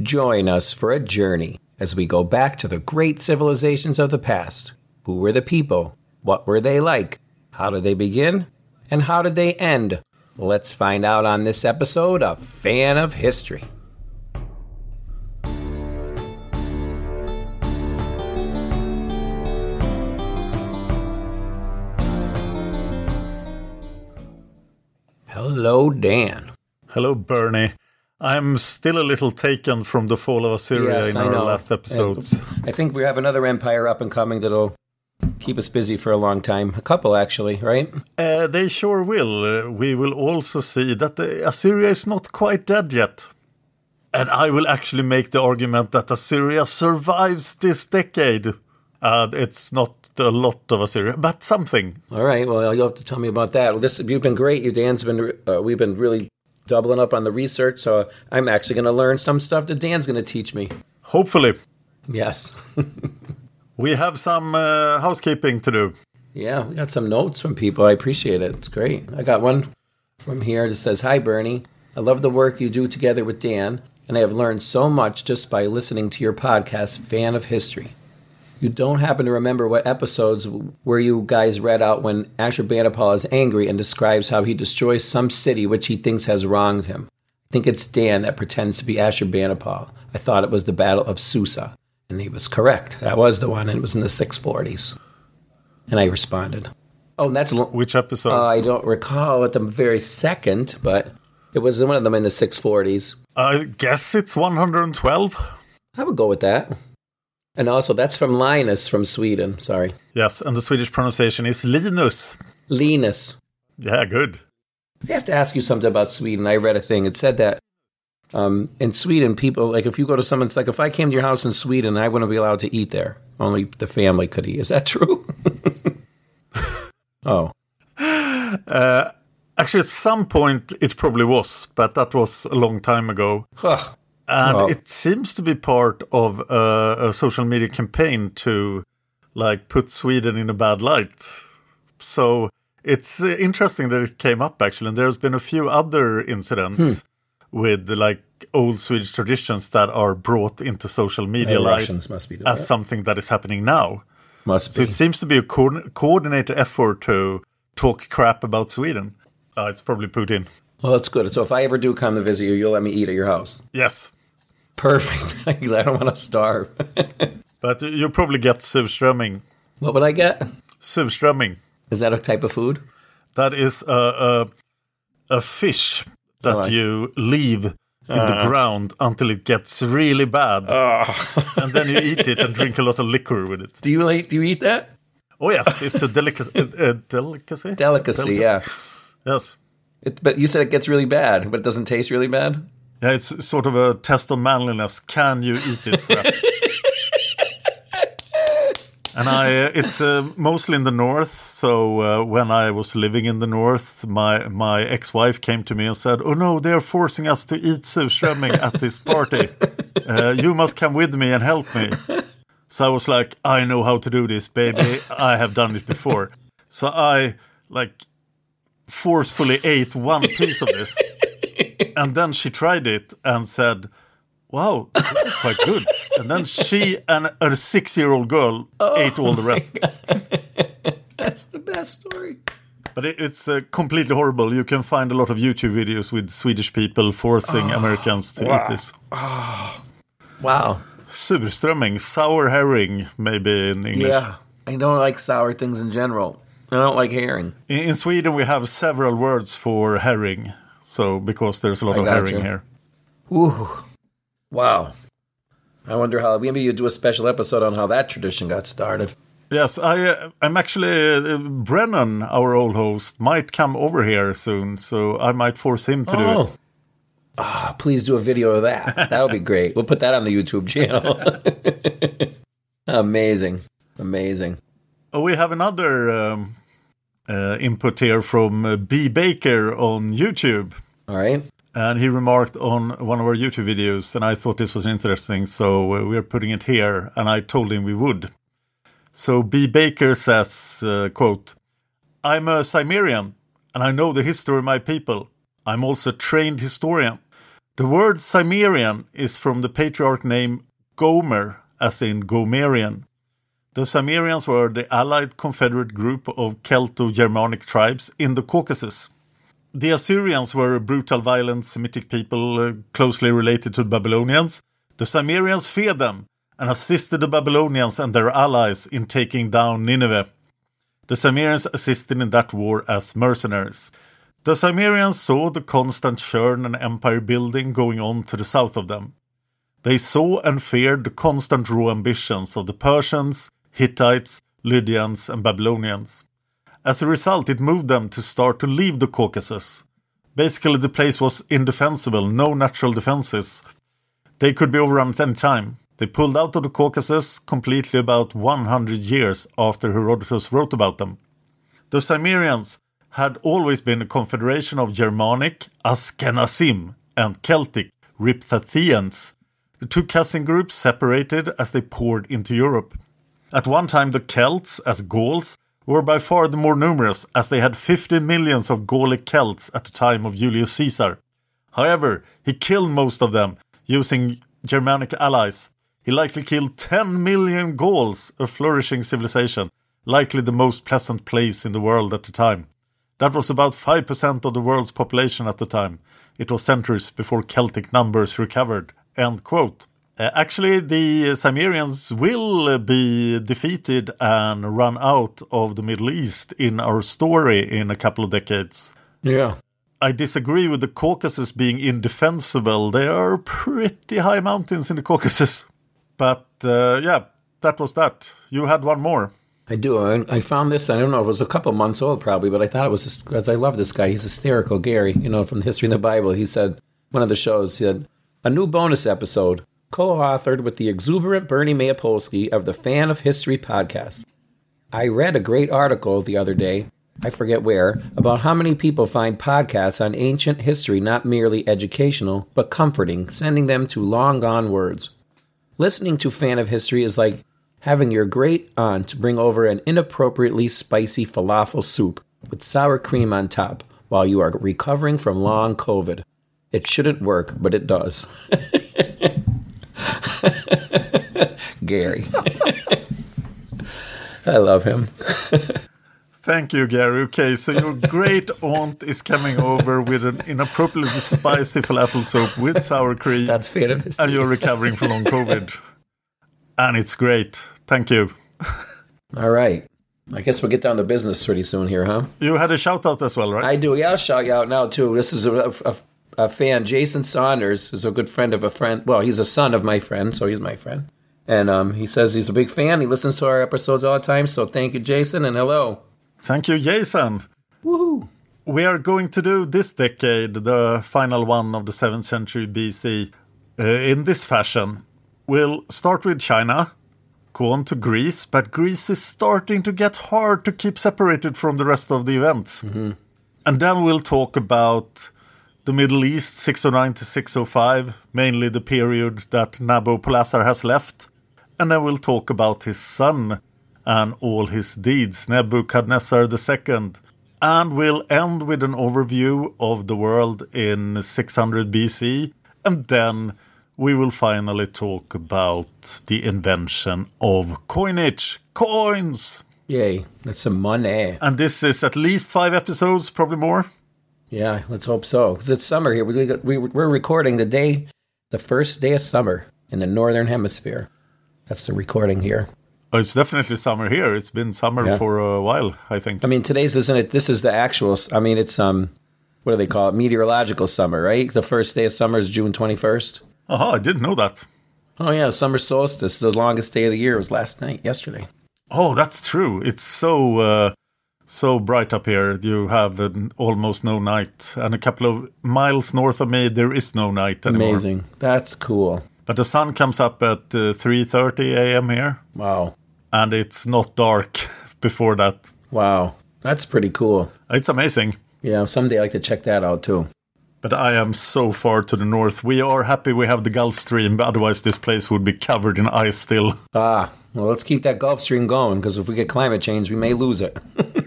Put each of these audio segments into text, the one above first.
Join us for a journey as we go back to the great civilizations of the past. Who were the people? What were they like? How did they begin? And how did they end? Let's find out on this episode of Fan of History. Hello, Dan. Hello, Bernie. I'm still a little taken from the fall of Assyria Yes, in I our know. last episodes. I think we have another empire up and coming that'll keep us busy for a long time. A couple, actually, right? Uh, they sure will. Uh, we will also see that Assyria is not quite dead yet. And I will actually make the argument that Assyria survives this decade. Uh, it's not a lot of Assyria, but something. All right. Well, you'll have to tell me about that. Well, this you've been great. You, Dan's been. Uh, we've been really doubling up on the research, so I'm actually going to learn some stuff that Dan's going to teach me. Hopefully. Yes. we have some uh, housekeeping to do. Yeah, we got some notes from people. I appreciate it. It's great. I got one from here that says, "Hi, Bernie. I love the work you do together with Dan, and I have learned so much just by listening to your podcast, Fan of History." You don't happen to remember what episodes where you guys read out when Ashurbanipal is angry and describes how he destroys some city which he thinks has wronged him. I think it's Dan that pretends to be Ashurbanipal. I thought it was the Battle of Susa, and he was correct. That was the one, and it was in the 640s. And I responded. Oh, and that's Which episode? uh, I don't recall at the very second, but it was one of them in the 640s. I guess it's 112. I would go with that. And also, that's from Linus from Sweden. Sorry. Yes, and the Swedish pronunciation is Linus. Linus. Yeah, good. I have to ask you something about Sweden. I read a thing. It said that um, in Sweden, people, like if you go to someone's, like if I came to your house in Sweden, I wouldn't be allowed to eat there. Only the family could eat. Is that true? oh. Uh, actually, at some point it probably was, but that was a long time ago. Huh. And Well- it seems to be part of uh, a social media campaign to like put Sweden in a bad light. So it's uh, interesting that it came up actually, and there's been a few other incidents with like old Swedish traditions that are brought into social media light as that. something that is happening now. Must So be. it seems to be a co- coordinated effort to talk crap about Sweden. Uh, it's probably Putin. Well, that's good. So if I ever do come to visit you, you'll let me eat at your house. Yes. Perfect. Because I don't want to starve. But you'll probably get surströmming. what would I get? Surströmming. Is that a type of food? That is a, a, a fish that Oh, I- you leave in the uh. ground until it gets really bad. and then you eat it and drink a lot of liquor with it. Do you like, do you eat that? Oh, yes. It's a, delicacy. a, a delicacy? Delicacy, yeah. Yes. It, but you said it gets really bad, but it doesn't taste really bad. Yeah, it's sort of a test of manliness. Can you eat this crap? and I uh, it's uh, mostly in the north. So uh, when I was living in the north, my my ex wife came to me and said, "Oh no, they are forcing us to eat surströmming at this party. Uh, you must come with me and help me." So I was like, "I know how to do this, baby. I have done it before." So I like forcefully ate one piece of this, and then she tried it and said wow, this is quite good. And then she and a six year old girl Oh ate all the rest. That's the best story. But it, it's uh, completely horrible. You can find a lot of YouTube videos with Swedish people forcing Americans to eat this. Wow. Surströmming, sour herring, maybe in English. Yeah. I don't like sour things in general. I don't like herring. In, in Sweden, we have several words for herring. So, because there's a lot I of herring you. here. Ooh. Wow. I wonder how maybe you do a special episode on how that tradition got started. Yes, I, uh, I'm actually, uh, Brennan, our old host, might come over here soon. So I might force him to do it. Oh. Ah, please do a video of that. That would be great. We'll put that on the YouTube channel. Amazing. Amazing. Oh, we have another um, uh, input here from uh, B. Baker on YouTube. All right. And he remarked on one of our YouTube videos, and I thought this was interesting, so uh, we're putting it here, and I told him we would. So B. Baker says, uh, quote, I'm a Cimmerian, and I know the history of my people. I'm also a trained historian. The word Cimmerian is from the patriarch name Gomer, as in Gomerian. The Cimmerians were the allied confederate group of Celto-Germanic tribes in the Caucasus. The Assyrians were a brutal, violent Semitic people uh, closely related to the Babylonians. The Cimmerians feared them and assisted the Babylonians and their allies in taking down Nineveh. The Cimmerians assisted in that war as mercenaries. The Cimmerians saw the constant churn and empire building going on to the south of them. They saw and feared the constant raw ambitions of the Persians, Hittites, Lydians, and Babylonians. As a result, it moved them to start to leave the Caucasus. Basically, the place was indefensible, no natural defenses. They could be overrun at any time. They pulled out of the Caucasus completely about 100 years after Herodotus wrote about them. The Cimmerians had always been a confederation of Germanic, Askenazim, and Celtic, Riphathians. The two cousin groups separated as they poured into Europe. At one time, the Celts, as Gauls, were by far the more numerous, as they had 50 millions of Gallic Celts at the time of Julius Caesar. However, he killed most of them using Germanic allies. He likely killed 10 million Gauls, a flourishing civilization, likely the most pleasant place in the world at the time. That was about 5% of the world's population at the time. It was centuries before Celtic numbers recovered. End quote. Uh, actually, the Cimmerians will be defeated and run out of the Middle East in our story in a couple of decades. Yeah. I disagree with the Caucasus being indefensible. There are pretty high mountains in the Caucasus. But uh, yeah, that was that. You had one more. I do. I, I found this. I don't know. It was a couple months old, probably, but I thought it was because I love this guy. He's hysterical, Gary. You know, from the History of the Bible. He said one of the shows. He said a new bonus episode co-authored with the exuberant Bernie Mayapolsky of the Fan of History podcast. I read a great article the other day. I forget where, about how many people find podcasts on ancient history not merely educational, but comforting, sending them to long gone words. Listening to Fan of History is like having your great aunt bring over an inappropriately spicy falafel soup with sour cream on top while you are recovering from long COVID. It shouldn't work, but it does. Gary. I love him. Thank you, Gary. Okay, so your great aunt is coming over with an inappropriately spicy falafel soup with sour cream. That's history. and you're recovering from long COVID. And it's great. Thank you. All right. I guess we'll get down to business pretty soon here, huh? You had a shout out as well, right? I do. Yeah, I'll shout you out now too. This is a, a, a fan. Jason Saunders is a good friend of a friend. Well, he's a son of my friend, so he's my friend. And um, he says he's a big fan. He listens to our episodes all the time. So thank you, Jason, and hello. Thank you, Jason. Woohoo! We are going to do this decade, the final one of the 7th century BC, uh, in this fashion. We'll start with China, go on to Greece, but Greece is starting to get hard to keep separated from the rest of the events. And then we'll talk about the Middle East 609 to 605, mainly the period that Nabopolassar has left. And then we'll talk about his son and all his deeds, Nebuchadnezzar II. And we'll end with an overview of the world in 600 BC. And then we will finally talk about the invention of coinage, coins. Yay, that's some money. And this is at least five episodes, probably more. Yeah, let's hope so. 'Cause it's summer here. We, we, we're recording the day, the first day of summer in the northern hemisphere. That's the recording here. Oh, It's definitely summer here. It's been summer Yeah. for a while, I think. I mean, today's isn't it? This is the actual. I mean, it's um, what do they call it? Meteorological summer, right? The first day of summer is June twenty first. Aha, I didn't know that. Oh yeah, summer solstice. The longest day of the year was last night, yesterday. Oh, that's true. It's so uh, so bright up here. You have an, almost no night, and a couple of miles north of me, there is no night anymore. Amazing. That's cool. But the sun comes up at uh, three thirty a.m. here, Wow. and it's not dark before that. Wow. That's pretty cool. It's amazing. Yeah, someday I'd like to check that out too. But I am so far to the north. We are happy we have the Gulf Stream, but otherwise this place would be covered in ice still. Ah, well, let's keep that Gulf Stream going because if we get climate change, we may lose it.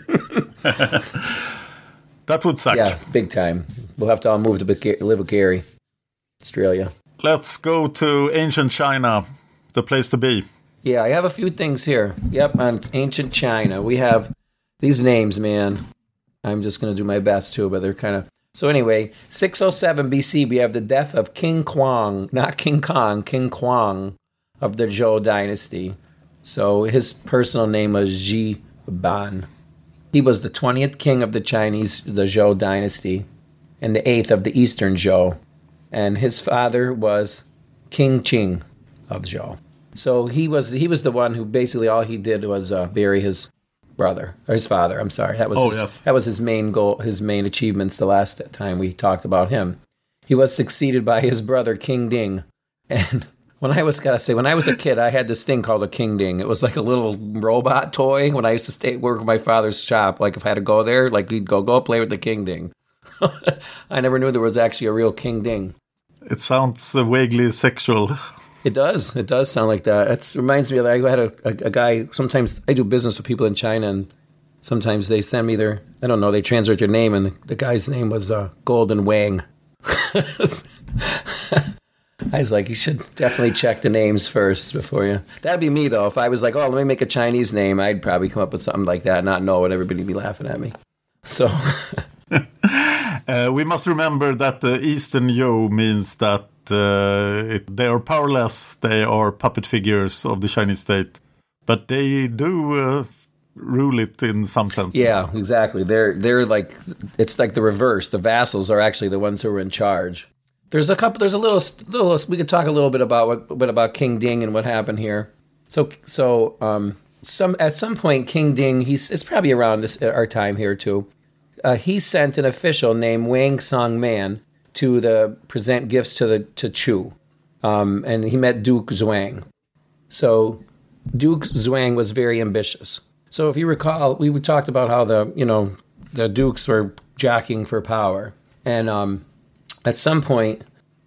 That would suck. yeah, big time. We'll have to all move to Big- live with Gary, Australia. Let's go to ancient China, the place to be. Yeah, I have a few things here. Yep, on ancient China. We have these names, man. I'm just going to do my best too, but they're kind of. So, anyway, 607 BC, we have the death of King Kuang, not King Kong, King Kuang of the Zhou dynasty. So, his personal name was Ji Ban. He was the 20th king of the Chinese, the Zhou dynasty, and the 8th of the Eastern Zhou. And his father was King Qing of Zhou. So he was he was the one who basically all he did was uh, bury his brother or his father. I'm sorry, that was Oh, his, yes. that was his main goal, his main achievements. The last time we talked about him, he was succeeded by his brother King Ding. And when I was gotta say, when I was a kid, I had this thing called a King Ding. It was like a little robot toy. When I used to stay work at my father's shop, like if I had to go there, like we'd go go play with the King Ding. I never knew there was actually a real King Ding. It sounds uh, vaguely sexual. It does. It does sound like that. It reminds me of that. I had a, a, a guy. Sometimes I do business with people in China, and sometimes they send me their I don't know. They translate their name, and the, the guy's name was uh, Golden Wang. I was like, you should definitely check the names first before you. That'd be me though. If I was like, oh, let me make a Chinese name, I'd probably come up with something like that, not know it. Everybody'd be laughing at me. So Uh, we must remember that uh, Eastern Zhou means that uh, it, they are powerless, they are puppet figures of the Chinese state, but they do uh, rule it in some sense. Yeah, exactly. They're they're like it's like the reverse. The vassals are actually the ones who are in charge. There's a couple. There's a little little. We could talk a little bit about what, what about King Ding and what happened here. So so um some at some point King Ding he's it's probably around this our time here too. Uh, he sent an official named Wangsun Man to the present gifts to the to Chu, um, and he met Duke Zhuang. So Duke Zhuang was very ambitious. So if you recall, we talked about how the you know the dukes were jockeying for power, and um, at some point,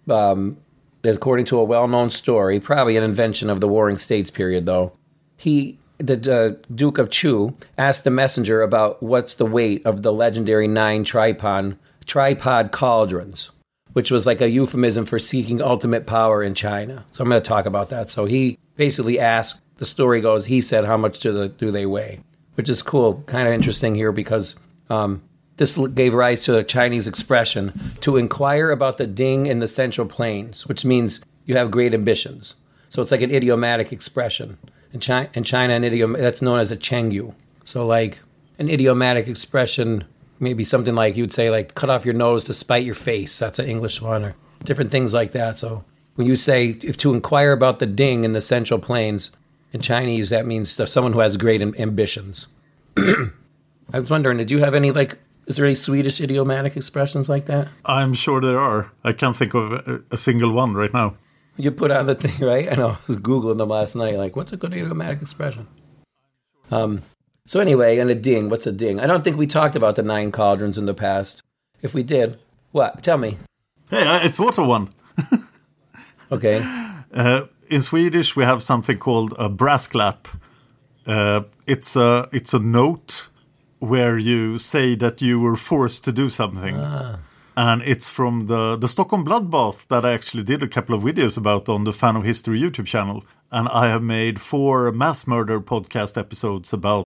um, according to a well-known story, probably an invention of the Warring States period, though, he the Duke of Chu asked the messenger about what's the weight of the legendary nine tripod tripod cauldrons, which was like a euphemism for seeking ultimate power in China. So I'm going to talk about that. So he basically asked. The story goes, he said, "How much do the do they weigh?" Which is cool, kind of interesting here because um, this gave rise to a Chinese expression to inquire about the ding in the Central Plains, which means you have great ambitions. So it's like an idiomatic expression. In China, in China an idiom that's known as a chengyu. So like an idiomatic expression, maybe something like you'd say like cut off your nose to spite your face. That's an English one, or different things like that. So when you say if to inquire about the ding in the Central Plains in Chinese, that means someone who has great am- ambitions. I was wondering, did you have any like? Is there any Swedish idiomatic expressions like that? I'm sure there are. I can't think of a, a single one right now. You put on the thing, right? I know. I was Googling them last night. Like, what's a good idiomatic expression? Um, so anyway, and a ding. What's a ding? I don't think we talked about the nine cauldrons in the past. If we did, what? Tell me. Hey, I thought of one. Okay. Uh, in Swedish, we have something called a brasklapp. Uh, it's a it's a note where you say that you were forced to do something, ah. and it's from the the Stockholm bloodbath that I actually did a couple of videos about on the Fan of History YouTube channel, and I have made four mass murder podcast episodes about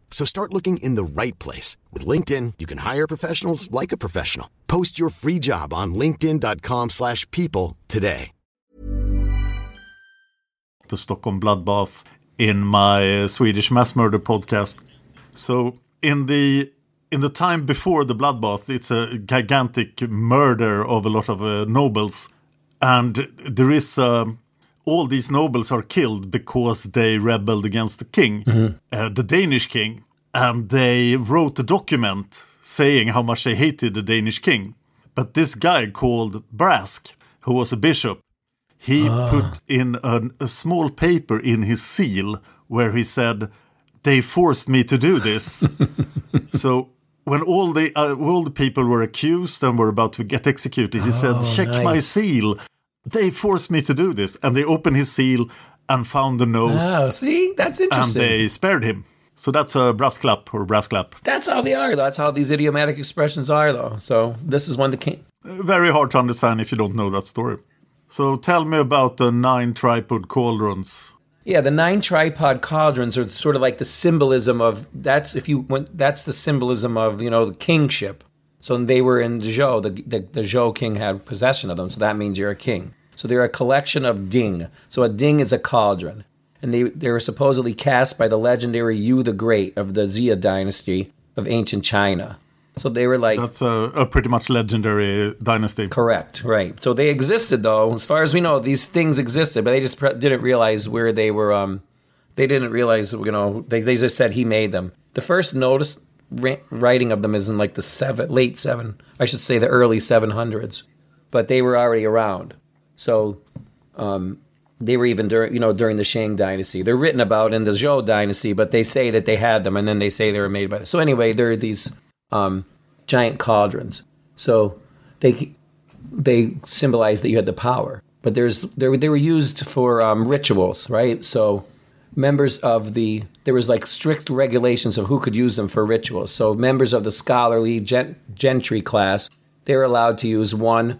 So start looking in the right place. With LinkedIn, you can hire professionals like a professional. Post your free job on linkedin.com slash people today. the Stockholm bloodbath in my Swedish mass murder podcast. So in the in the time before the bloodbath, it's a gigantic murder of a lot of uh, nobles, and there is um, all these nobles are killed because they rebelled against the king, uh, the Danish king, and they wrote a document saying how much they hated the Danish king. But this guy called Brask, who was a bishop, he put in an, a small paper in his seal where he said, "They forced me to do this." so when all the uh, all the people were accused and were about to get executed, he said, "Check my seal. They forced me to do this." And they opened his seal and found the note, Oh, see, that's interesting. and they spared him. So that's a brasklapp or brass clap. That's how they are. though. That's how these idiomatic expressions are, though. So this is one that came. Very hard to understand if you don't know that story. So tell me about the nine tripod cauldrons. Yeah, the nine tripod cauldrons are sort of like the symbolism of that's if you went that's the symbolism of you know the kingship. So they were in Zhou, the, the the Zhou king had possession of them, so that means you're a king. So they're a collection of ding. So a ding is a cauldron, and they they were supposedly cast by the legendary Yu the Great of the Xia dynasty of ancient China. So they were like That's a, a pretty much legendary dynasty. Correct, right. So they existed, though. As far as we know, these things existed, but they just pre- didn't realize where they were. Um, they didn't realize, you know, they, they just said he made them. The first notice writing of them is in like the seven, late seven, I should say the early 700s, but they were already around. So um, they were even during, you know, during the Shang dynasty. They're written about in the Zhou dynasty, but they say that they had them, and then they say they were made by. So anyway, there are these um, giant cauldrons. So they they symbolize that you had the power. But there's they were used for um, rituals, right? So members of the there was like strict regulations of who could use them for rituals. So members of the scholarly gent, gentry class they were allowed to use one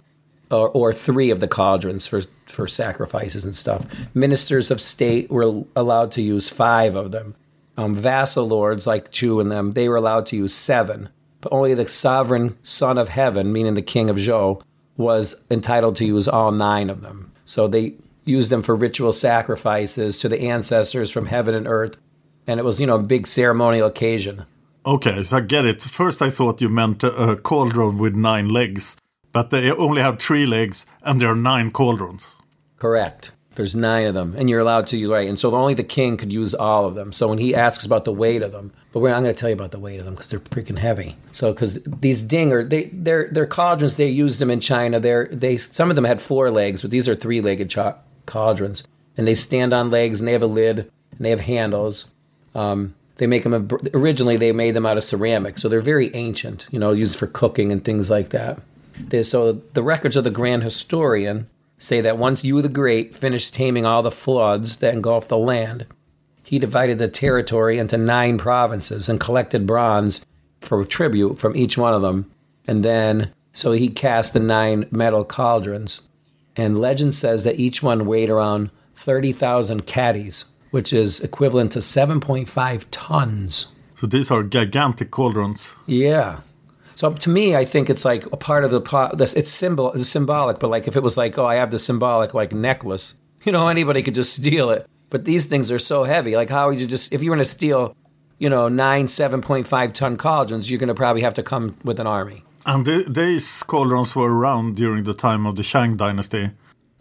or, or three of the cauldrons for for sacrifices and stuff. Ministers of state were allowed to use five of them. Um, vassal lords like Chu and them they were allowed to use seven but only the sovereign son of heaven, meaning the king of Zhou, was entitled to use all nine of them. So they used them for ritual sacrifices to the ancestors from heaven and earth. And it was, you know, a big ceremonial occasion. Okay, so I get it. First, I thought you meant a, a cauldron with nine legs, but they only have three legs and there are nine cauldrons. Correct. There's nine of them, and you're allowed to use right. And so only the king could use all of them. So when he asks about the weight of them, but we're not going to tell you about the weight of them because they're freaking heavy. So because these dinger, they they're they're cauldrons. They used them in China. They're they some of them had four legs, but these are three legged cha- cauldrons, and they stand on legs and they have a lid and they have handles. Um, they make them originally they made them out of ceramic, so they're very ancient. You know, used for cooking and things like that. They, so the records of the Grand Historian say that once Yu the Great finished taming all the floods that engulfed the land, he divided the territory into nine provinces and collected bronze for tribute from each one of them. And then, so he cast the nine metal cauldrons. And legend says that each one weighed around 30,000 catties, which is equivalent to 7.5 tons. So these are gigantic cauldrons. Yeah. So to me, I think it's like a part of the plot. It's symbol, it's symbolic, but like if it was like, oh, I have the symbolic like necklace, you know, anybody could just steal it. But these things are so heavy. Like how would you just if you were going to steal, you know, nine seven point five ton cauldrons, you're going to probably have to come with an army. And the, these cauldrons were around during the time of the Shang dynasty.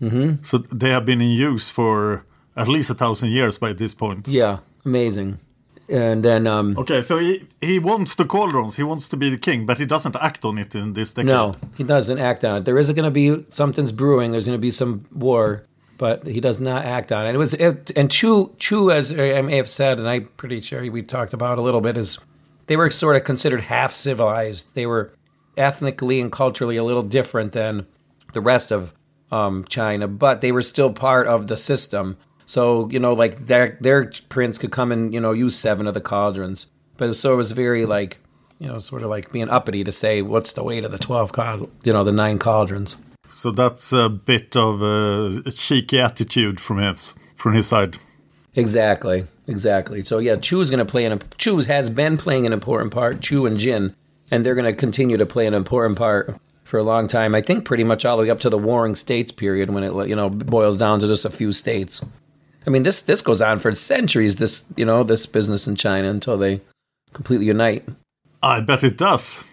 Mm-hmm. So they have been in use for at least a thousand years by this point. Yeah, amazing and then um, okay so he he wants the cauldrons he wants to be the king but he doesn't act on it in this decade no he doesn't act on it there is going to be something's brewing there's going to be some war but he does not act on it it was it, and chu chu as i may have said and i'm pretty sure we talked about a little bit is they were sort of considered half civilized they were ethnically and culturally a little different than the rest of um, china but they were still part of the system so you know, like their their prince could come and you know use seven of the cauldrons, but so it was very like you know sort of like being uppity to say what's the weight of the twelve cauldrons, you know, the nine cauldrons. So that's a bit of a cheeky attitude from his from his side. Exactly, exactly. So yeah, Chu's going to play an Chu has been playing an important part. Chu and Jin, and they're going to continue to play an important part for a long time. I think pretty much all the way up to the Warring States period when it you know boils down to just a few states. I mean, this this goes on for centuries. This you know this business in China until they completely unite. I bet it does.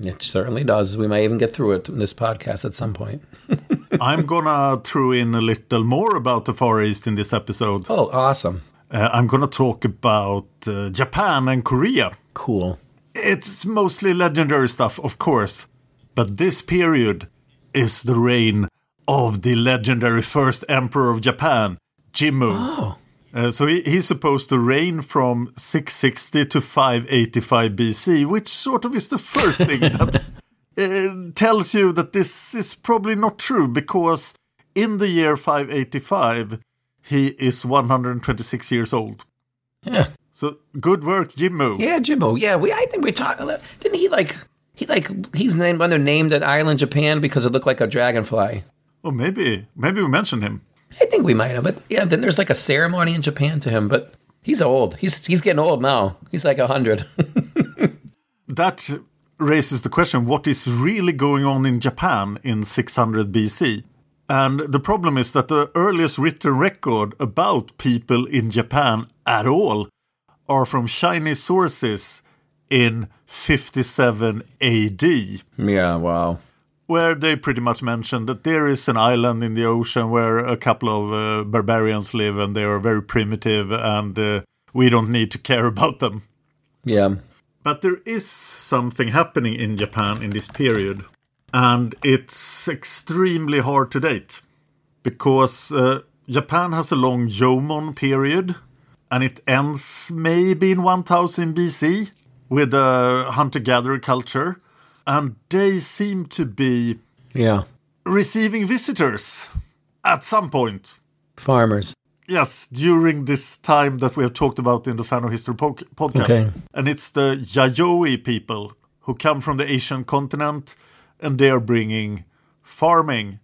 It certainly does. We might even get through it in this podcast at some point. I'm gonna throw in a little more about the Far East in this episode. Oh, awesome! Uh, I'm gonna talk about uh, Japan and Korea. Cool. It's mostly legendary stuff, of course, but this period is the reign of the legendary first emperor of Japan, Jimmu. Oh. Uh, so he, he's supposed to reign from 660 to 585 BC, which sort of is the first thing that uh, tells you that this is probably not true because in the year 585 he is 126 years old. Yeah. So good work, Jimmu. Yeah, Jimmu. Yeah, we I think we talked. Didn't he like he like he's named when they're named at Island Japan because it looked like a dragonfly. Oh, maybe maybe we mentioned him. I think we might have, but yeah, then there's like a ceremony in Japan to him, but he's old. He's he's getting old now. He's like a hundred. that raises the question: What is really going on in Japan in 600 BC? And the problem is that the earliest written record about people in Japan at all are from Chinese sources in 57 AD. Yeah, wow where they pretty much mentioned that there is an island in the ocean where a couple of uh, barbarians live and they are very primitive and uh, we don't need to care about them. Yeah. But there is something happening in Japan in this period, and it's extremely hard to date because uh, Japan has a long Jomon period and it ends maybe in 1000 BC with a hunter gatherer culture and they seem to be yeah receiving visitors at some point. Farmers. Yes, during this time that we have talked about in the Fan of History po- podcast. Okay. And it's the Yayoi people who come from the Asian continent and they are bringing farming.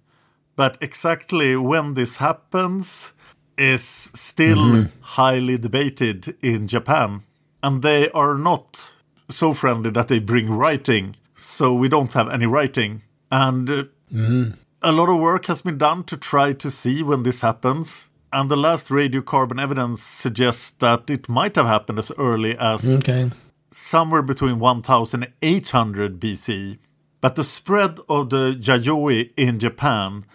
But exactly when this happens is still mm-hmm. highly debated in Japan. And they are not so friendly that they bring writing so we don't have any writing. And uh, mm-hmm. a lot of work has been done to try to see when this happens. And the last radiocarbon evidence suggests that it might have happened as early as okay. somewhere between 1800 BC. But the spread of the Yayoi in Japan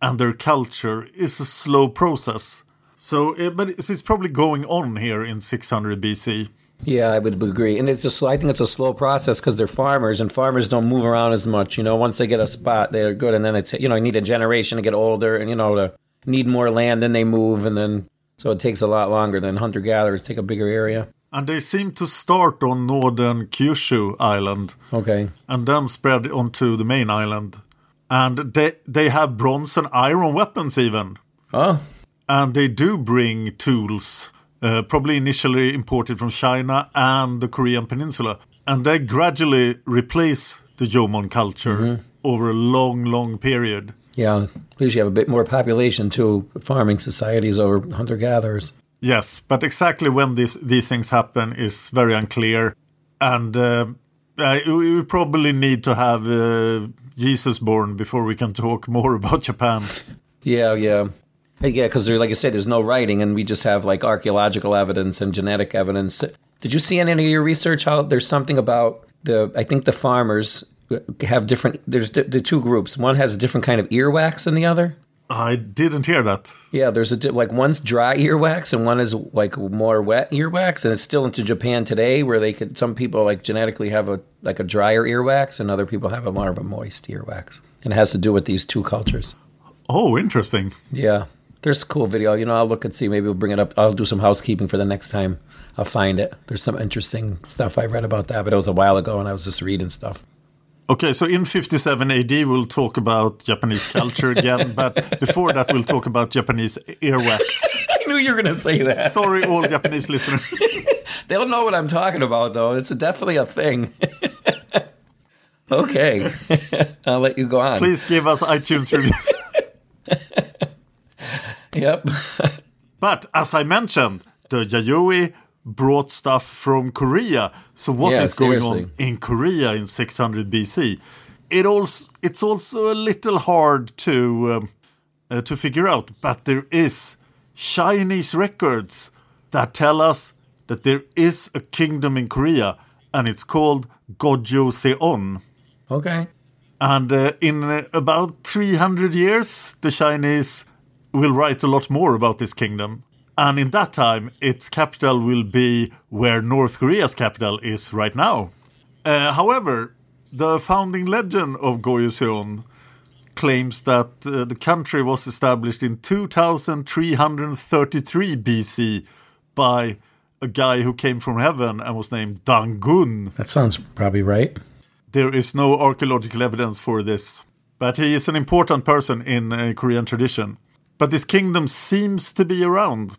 and their culture is a slow process. So, uh, but it's, it's probably going on here in 600 BC. Yeah, I would agree, and it's a slow, I think it's a slow process because they're farmers, and farmers don't move around as much. You know, once they get a spot, they're good, and then it's you know you need a generation to get older, and you know to need more land, then they move, and then so it takes a lot longer than hunter gatherers take a bigger area. And they seem to start on northern Kyushu Island Okay, and then spread onto the main island. And they they have bronze and iron weapons even. oh, And they do bring tools, uh, probably initially imported from China and the Korean Peninsula. And they gradually replace the Jomon culture over a long, long period. yeah. At least you have a bit more population to Farming societies over hunter gatherers. Yes, but exactly when this, these things happen is very unclear. And uh, we we probably need to have uh, Jesus born before we can talk more about Japan. Yeah, yeah. Yeah, because like I said, there's no writing, and we just have like archaeological evidence and genetic evidence. Did you see any of your research how there's something about the? I think the farmers have different. There's the, the two groups. One has a different kind of earwax than the other. I didn't hear that. Yeah, there's a like one's dry earwax and one is like more wet earwax, and it's still into Japan today, where they could some people like genetically have a like a drier earwax, and other people have a more of a moist earwax, and it has to do with these two cultures. Oh, interesting. Yeah. There's a cool video. You know, I'll look and see. Maybe we'll bring it up. I'll do some housekeeping for the next time. I'll find it. There's some interesting stuff I read about that, but it was a while ago and I was just reading stuff. Okay, so in 57 AD, we'll talk about Japanese culture again, but before that, we'll talk about Japanese earwax. I knew you were going to say that. Sorry, all Japanese listeners. They'll know what I'm talking about, though. It's definitely a thing. okay. I'll let you go on. Please give us iTunes reviews. Yep. But as I mentioned, the Yayoi brought stuff from Korea. So what is Yeah, going seriously. on in Korea in 600 BC? It also it's also a little hard to um, uh, to figure out, but there is Chinese records that tell us that there is a kingdom in Korea, and it's called Gojoseon. Okay. And uh, in uh, about 300 years, the Chinese will write a lot more about this kingdom. And in that time, its capital will be where North Korea's capital is right now. Uh, however, the founding legend of Gojoseon claims that uh, the country was established in 2333 BC by a guy who came from heaven and was named Dangun. That sounds probably right. There is no archaeological evidence for this, but he is an important person in uh, Korean tradition. But this kingdom seems to be around.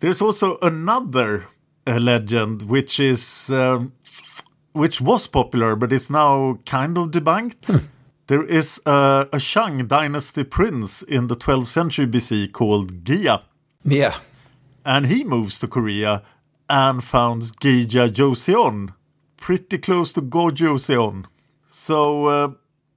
There's also another uh, legend which is um, which was popular but is now kind of debunked. There is a, a Shang dynasty prince in the 12th century BC called Gija, Yeah. and he moves to Korea and founds Gija Joseon, pretty close to Gojoseon. So, uh,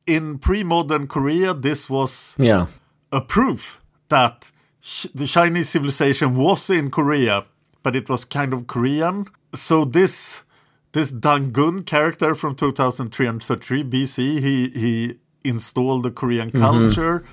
in pre modern Korea, this was Yeah. a proof that sh- the Chinese civilization was in Korea, but it was kind of Korean. So, this. This Dangun character from 2333 BC, he, he installed the Korean mm-hmm. culture,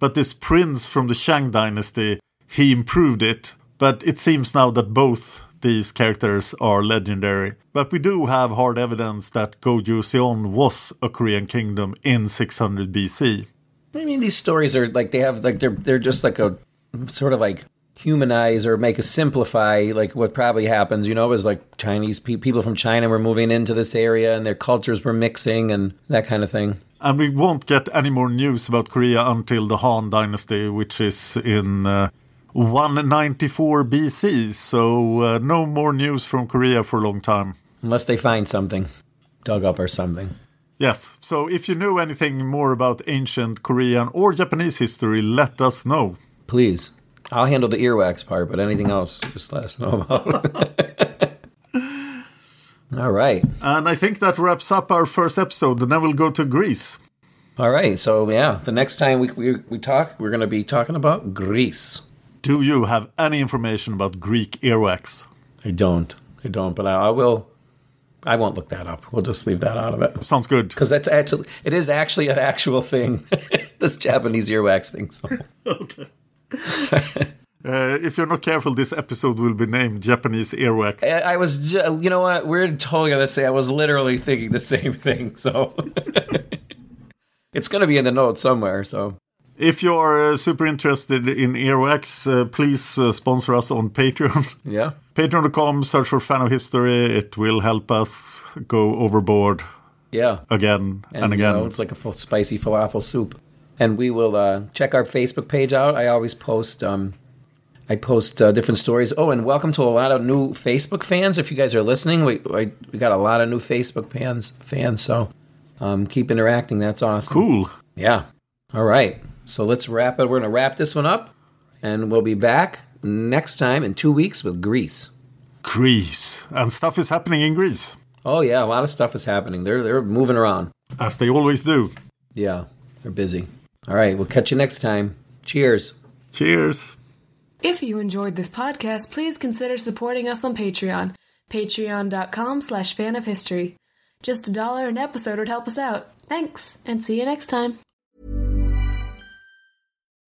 but this prince from the Shang dynasty, he improved it. But it seems now that both these characters are legendary. But we do have hard evidence that Gojoseon was a Korean kingdom in 600 BC. I mean, these stories are like they have like they're they're just like a sort of like humanize or make a simplify like what probably happens. You know, is like Chinese pe- people from China were moving into this area and their cultures were mixing and that kind of thing. And we won't get any more news about Korea until the Han dynasty, which is in uh, 194 BC. So uh, no more news from Korea for a long time. Unless they find something dug up or something. Yes, so if you know anything more about ancient Korean or Japanese history, let us know. Please. I'll handle the earwax part, but anything else, just let us know about. All right. And I think that wraps up our first episode, and then we'll go to Greece. All right. So, yeah, the next time we, we, we talk, we're going to be talking about Greece. Do you have any information about Greek earwax? I don't. I don't, but I, I will. I won't look that up. We'll just leave that out of it Sounds good. because that's actually it is actually an actual thing. this Japanese earwax thing. So. okay. Uh, if you're not careful, this episode will be named Japanese earwax. I, I was, ju- you know what? We're totally gonna say I was literally thinking the same thing. So it's gonna be in the notes somewhere. So If you're uh, super interested in earwax, uh, please uh, sponsor us on Patreon. yeah, Patreon.com, search for Fan of History. It will help us go overboard yeah. again and, you again. know, it's like a spicy falafel soup. And we will uh, check our Facebook page out. I always post. Um, I post uh, different stories. Oh, and welcome to a lot of new Facebook fans. If you guys are listening, we we, we got a lot of new Facebook fans. Fans, so um, keep interacting. That's awesome. cool. Yeah. All right. So let's wrap it. We're gonna wrap this one up, and we'll be back next time in two weeks with Greece. Greece. And stuff is happening in Greece, Oh yeah, a lot of stuff is happening. They're they're moving around. as they always do. Yeah, they're busy. All right. We'll catch you next time. Cheers. Cheers. If you enjoyed this podcast, please consider supporting us on Patreon. Patreon.com slash fan of history. Just a dollar an episode would help us out. Thanks, and see you next time.